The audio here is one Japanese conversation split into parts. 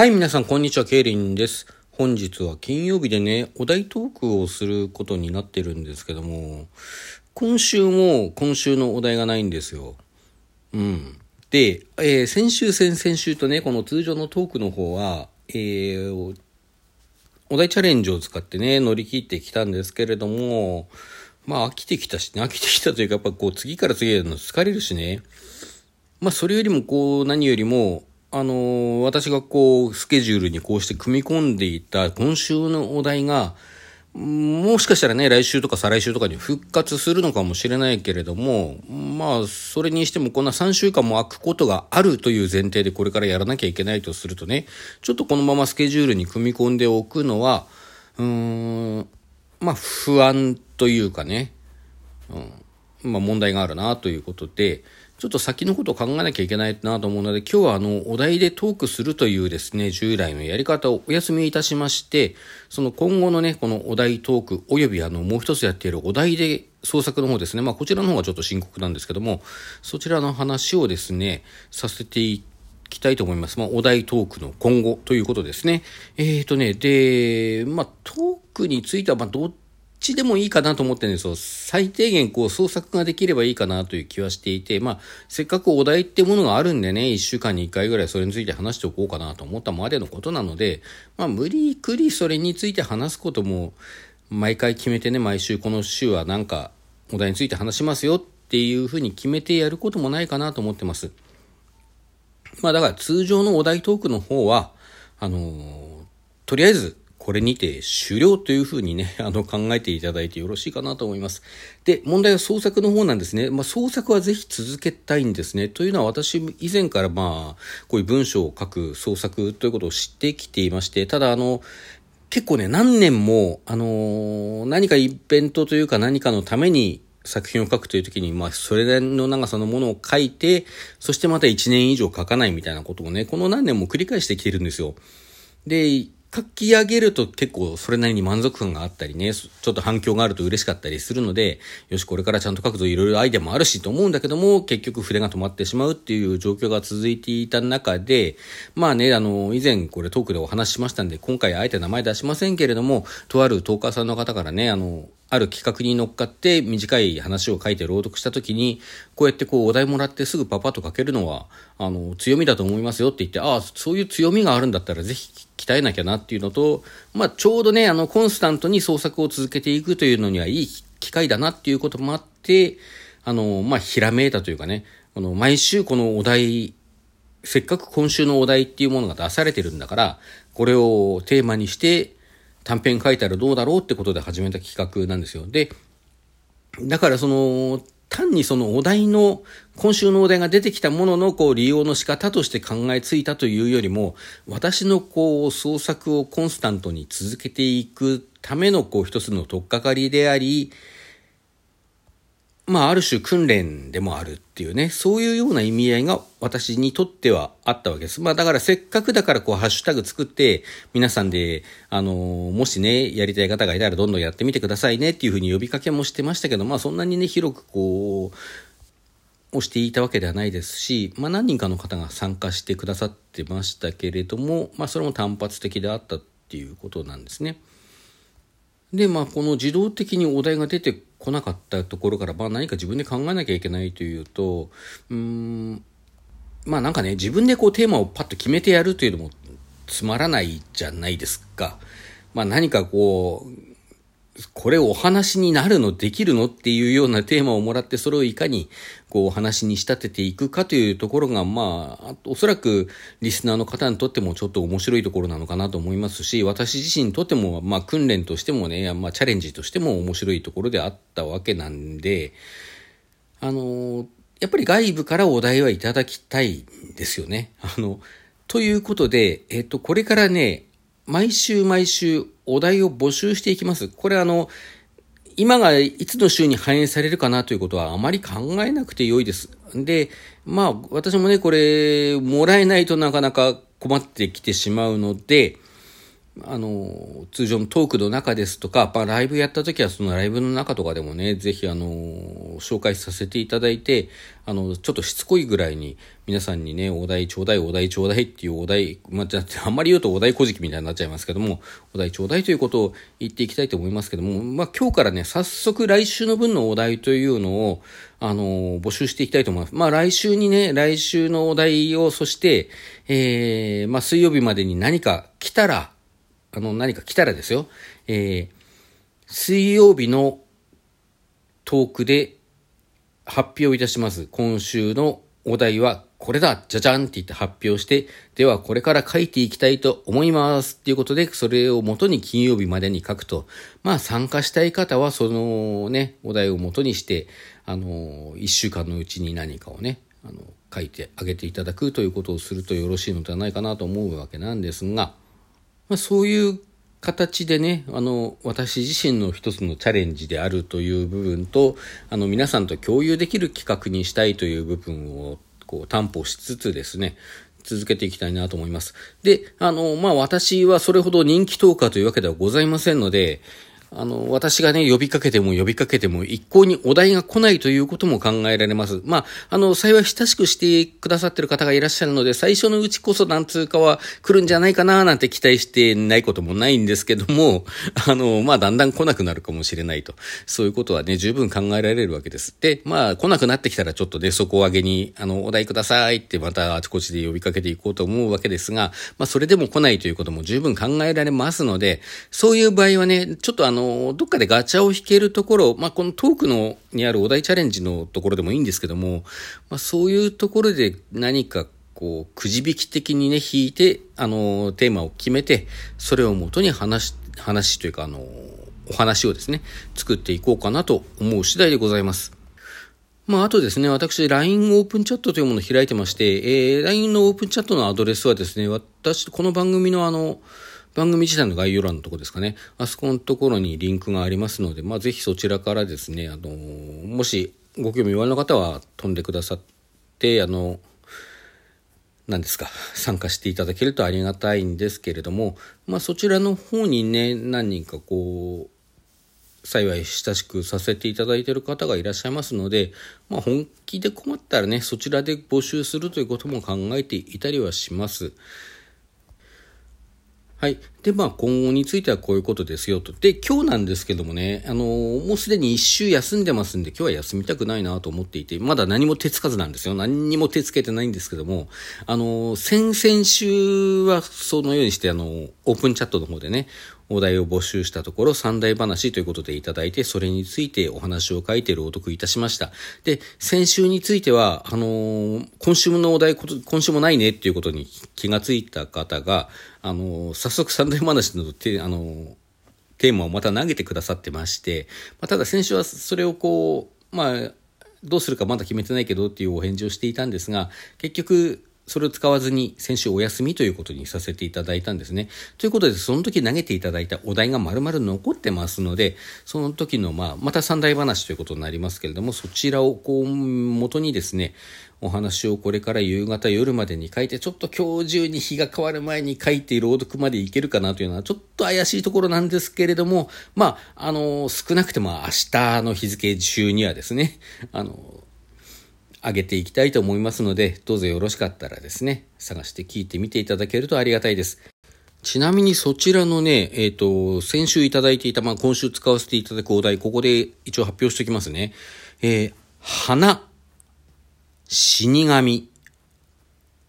はい、皆さん、こんにちは。ケイリンです。本日は金曜日でね、お題トークをすることになってるんですけども、今週も今週のお題がないんですよ。うん。で、えー、先週、先々週とね、この通常のトークの方は、えー、お題チャレンジを使ってね、乗り切ってきたんですけれども、まあ飽きてきたしね、飽きてきたというか、やっぱこう次から次への疲れるしね。まあそれよりもこう何よりも、あのー、私がこう、スケジュールにこうして組み込んでいた今週のお題が、もしかしたらね、来週とか再来週とかに復活するのかもしれないけれども、まあ、それにしてもこんな3週間も空くことがあるという前提でこれからやらなきゃいけないとするとね、ちょっとこのままスケジュールに組み込んでおくのは、うーん、まあ、不安というかね、うん、まあ問題があるなということで、ちょっと先のことを考えなきゃいけないなと思うので、今日はあの、お題でトークするというですね、従来のやり方をお休みいたしまして、その今後のね、このお題トーク、およびあの、もう一つやっているお題で創作の方ですね、まあこちらの方がちょっと深刻なんですけども、そちらの話をですね、させていきたいと思います。まあ、お題トークの今後ということですね。えーとね、で、まあ、トークについては、まあ、どっちでもいいかなと思ってるんですよ。最低限こう創作ができればいいかなという気はしていて、まあ、せっかくお題ってものがあるんでね、一週間に一回ぐらいそれについて話しておこうかなと思ったまでのことなので、まあ、無理くりそれについて話すことも、毎回決めてね、毎週この週はなんかお題について話しますよっていうふうに決めてやることもないかなと思ってます。まあだから通常のお題トークの方は、あのー、とりあえずこれにて終了というふうにね、あの考えていただいてよろしいかなと思います。で、問題は創作の方なんですね。まあ、創作はぜひ続けたいんですね。というのは私以前からまあ、こういう文章を書く創作ということを知ってきていまして、ただあの、結構ね、何年も、あのー、何かイベントというか何かのために作品を書くという時に、まあ、それなりの長さのものを書いて、そしてまた1年以上書かないみたいなことをね、この何年も繰り返してきてるんですよ。で、書き上げると結構それなりに満足感があったりね、ちょっと反響があると嬉しかったりするので、よし、これからちゃんと書くぞいろいろアイデアもあるしと思うんだけども、結局筆が止まってしまうっていう状況が続いていた中で、まあね、あの、以前これトークでお話ししましたんで、今回あえて名前出しませんけれども、とあるトーカーさんの方からね、あの、ある企画に乗っかって短い話を書いて朗読した時に、こうやってこうお題もらってすぐパパッと書けるのは、あの、強みだと思いますよって言って、ああ、そういう強みがあるんだったらぜひ鍛えなきゃなっていうのと、まあ、ちょうどね、あの、コンスタントに創作を続けていくというのにはいい機会だなっていうこともあって、あの、まあ、ひらめいたというかね、あの、毎週このお題、せっかく今週のお題っていうものが出されてるんだから、これをテーマにして、短編書いたらどうだろうってことで始めた企画なんですよ。で、だからその、単にそのお題の、今週のお題が出てきたもののこう利用の仕方として考えついたというよりも、私のこう創作をコンスタントに続けていくためのこう一つの取っかかりであり、まあ、ある種訓練でもあるっていうね、そういうような意味合いが私にとってはあったわけです。まあ、だからせっかくだからこう、ハッシュタグ作って、皆さんで、あのもしね、やりたい方がいたらどんどんやってみてくださいねっていうふうに呼びかけもしてましたけど、まあ、そんなにね、広くこう、押していたわけではないですし、まあ、何人かの方が参加してくださってましたけれども、まあ、それも単発的であったっていうことなんですね。で、まあ、この自動的にお題が出て来なかったところから、まあ、何か自分で考えなきゃいけないというと、うん、まあなんかね、自分でこうテーマをパッと決めてやるというのもつまらないじゃないですか。まあ何かこう、これお話になるのできるのっていうようなテーマをもらってそれをいかにこうお話に仕立てていくかというところがまあおそらくリスナーの方にとってもちょっと面白いところなのかなと思いますし私自身にとってもまあ訓練としてもねまあチャレンジとしても面白いところであったわけなんであのやっぱり外部からお題はいただきたいんですよね。あのということで、えっと、これからね、毎週毎週お題を募集していきます。これあの、今がいつの週に反映されるかなということはあまり考えなくて良いです。で、まあ私もね、これ、もらえないとなかなか困ってきてしまうので、あの、通常のトークの中ですとか、まあ、ライブやった時はそのライブの中とかでもね、ぜひあの、紹介させていただいて、あの、ちょっとしつこいぐらいに皆さんにね、お題ちょうだい、お題ちょうだいっていうお題、まあ、あんまり言うとお題小じきみたいになっちゃいますけども、お題ちょうだいということを言っていきたいと思いますけども、まあ、今日からね、早速来週の分のお題というのを、あの、募集していきたいと思います。まあ、来週にね、来週のお題を、そして、えー、まあ、水曜日までに何か来たら、あの、何か来たらですよ、えー、水曜日のトークで発表いたします。今週のお題はこれだじゃじゃんって言って発表して、ではこれから書いていきたいと思いますっていうことで、それを元に金曜日までに書くと。まあ参加したい方はそのね、お題を元にして、あの、一週間のうちに何かをね、あの、書いてあげていただくということをするとよろしいのではないかなと思うわけなんですが、まあ、そういう形でね、あの、私自身の一つのチャレンジであるという部分と、あの、皆さんと共有できる企画にしたいという部分を、こう、担保しつつですね、続けていきたいなと思います。で、あの、まあ、私はそれほど人気投下というわけではございませんので、あの、私がね、呼びかけても呼びかけても一向にお題が来ないということも考えられます。まあ、あの、幸い親しくしてくださってる方がいらっしゃるので、最初のうちこそなんつうかは来るんじゃないかななんて期待してないこともないんですけども、あの、まあ、だんだん来なくなるかもしれないと。そういうことはね、十分考えられるわけです。で、まあ、来なくなってきたらちょっとで、底上げに、あの、お題くださいってまたあちこちで呼びかけていこうと思うわけですが、まあ、それでも来ないということも十分考えられますので、そういう場合はね、ちょっとあの、のどっかでガチャを引けるところ、まあ、このトークのにあるお題チャレンジのところでもいいんですけども、まあ、そういうところで何かこう、くじ引き的にね、引いて、あの、テーマを決めて、それをもとに話、話というか、あの、お話をですね、作っていこうかなと思う次第でございます。まあ、あとですね、私、LINE オープンチャットというものを開いてまして、えー、LINE のオープンチャットのアドレスはですね、私、この番組のあの、番組自体の概要欄のとこですかね。あそこのところにリンクがありますので、まあ、ぜひそちらからですね、あの、もしご興味おありの方は飛んでくださって、あの、何ですか、参加していただけるとありがたいんですけれども、まあ、そちらの方にね、何人かこう、幸い親しくさせていただいている方がいらっしゃいますので、まあ、本気で困ったらね、そちらで募集するということも考えていたりはします。はい。で、まあ、今後についてはこういうことですよと。で、今日なんですけどもね、あのー、もうすでに一週休んでますんで、今日は休みたくないなと思っていて、まだ何も手つかずなんですよ。何にも手つけてないんですけども、あのー、先々週はそのようにして、あのー、オープンチャットの方でね、お題を募集したところ、三大話ということでいただいて、それについてお話を書いて朗読いたしました。で、先週については、あのー、今週のお題、今週もないねっていうことに気がついた方が、あのー、早速三大話のテ,、あの、テーマをまた投げてくださってまして、まあ、ただ先週はそれをこう、まあ、どうするかまだ決めてないけどっていうお返事をしていたんですが、結局、それを使わずに先週お休みということにさせていただいたんですね。ということで、その時投げていただいたお題が丸々残ってますので、その時の、まあ、また三大話ということになりますけれども、そちらをこう、元にですね、お話をこれから夕方夜までに書いて、ちょっと今日中に日が変わる前に書いて朗読までいけるかなというのはちょっと怪しいところなんですけれども、まあ、あの、少なくても明日の日付中にはですね、あの、上げていきたいと思いますので、どうぞよろしかったらですね、探して聞いてみていただけるとありがたいです。ちなみにそちらのね、えっ、ー、と、先週いただいていた、まあ、今週使わせていただくお題、ここで一応発表しておきますね。えー、花、死神、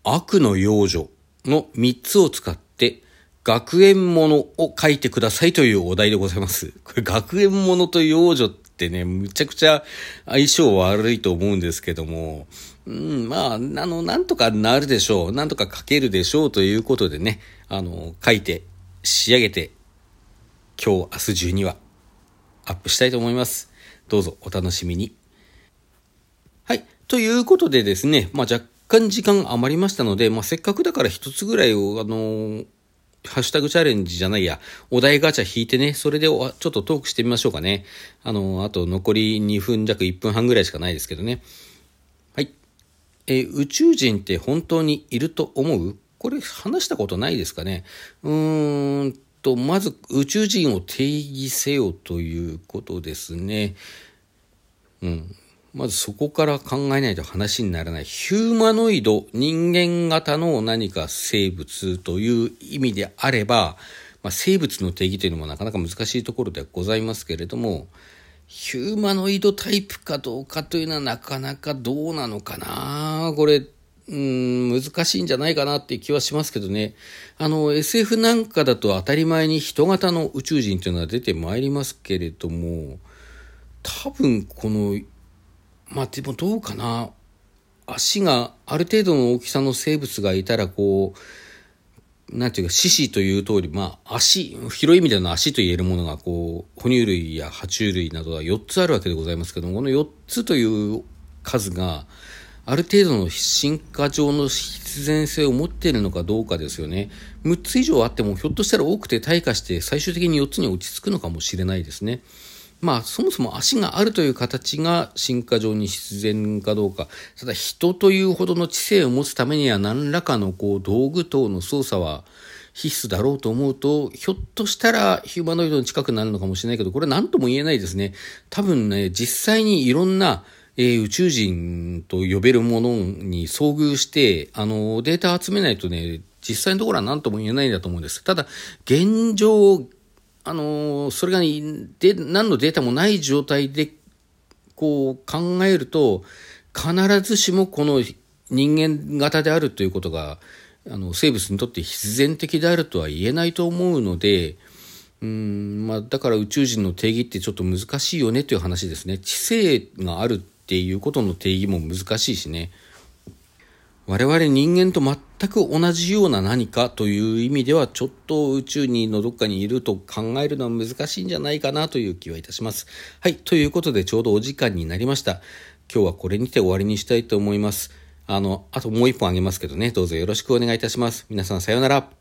悪の幼女の3つを使って、学園ものを書いてくださいというお題でございます。これ学園ものと幼女ってね、むちゃくちゃ相性悪いと思うんですけども、うん、まあ、あの、なんとかなるでしょう。なんとか書けるでしょうということでね、あの、書いて、仕上げて、今日、明日中にはアップしたいと思います。どうぞお楽しみに。はい。ということでですね、まあ若干時間余りましたので、まあせっかくだから一つぐらいを、あのハッシュタグチャレンジじゃないや、お題ガチャ引いてね、それでちょっとトークしてみましょうかね。あの、あと残り2分弱1分半ぐらいしかないですけどね。はい。え宇宙人って本当にいると思う？これ話したことないですかね？うーんと、まず宇宙人を定義せよということですね。うん。まずそこから考えないと話にならない。ヒューマノイド、人間型の何か生物という意味であれば、まあ、生物の定義というのもなかなか難しいところではございますけれども、ヒューマノイドタイプかどうかというのはなかなかどうなのかな？これ、うん、難しいんじゃないかなっていう気はしますけどね。あの、SF なんかだと当たり前に人型の宇宙人というのは出てまいりますけれども、多分この、まあでもどうかな。足がある程度の大きさの生物がいたらこう、なんていうか、獅子という通り、まあ、足、広い意味での足と言えるものが、こう、哺乳類や爬虫類などは4つあるわけでございますけども、この4つという数が、ある程度の進化上の必然性を持っているのかどうかですよね。6つ以上あっても、ひょっとしたら多くて退化して、最終的に4つに落ち着くのかもしれないですね。まあ、そもそも足があるという形が進化上に必然かどうか。ただ、人というほどの知性を持つためには何らかのこう道具等の操作は必須だろうと思うと、ひょっとしたらヒューマノイドに近くなるのかもしれないけど、これは何とも言えないですね。多分ね、実際にいろんな、えー、宇宙人と呼べるものに遭遇して、あの、データ集めないとね、実際のところは何とも言えないんだと思うんです。ただ、現状、あのそれが、で、何のデータもない状態で、こう考えると、必ずしもこの人間型であるということが、あの、生物にとって必然的であるとは言えないと思うので、うん、まあ、だから宇宙人の定義ってちょっと難しいよねという話ですね。知性があるっていうことの定義も難しいしね。我々人間と全く同じような何かという意味ではちょっと宇宙にのどっかにいると考えるのは難しいんじゃないかなという気はいたします。はい。ということでちょうどお時間になりました。今日はこれにて終わりにしたいと思います。あの、あともう一本あげますけどね、どうぞよろしくお願いいたします。皆さんさようなら。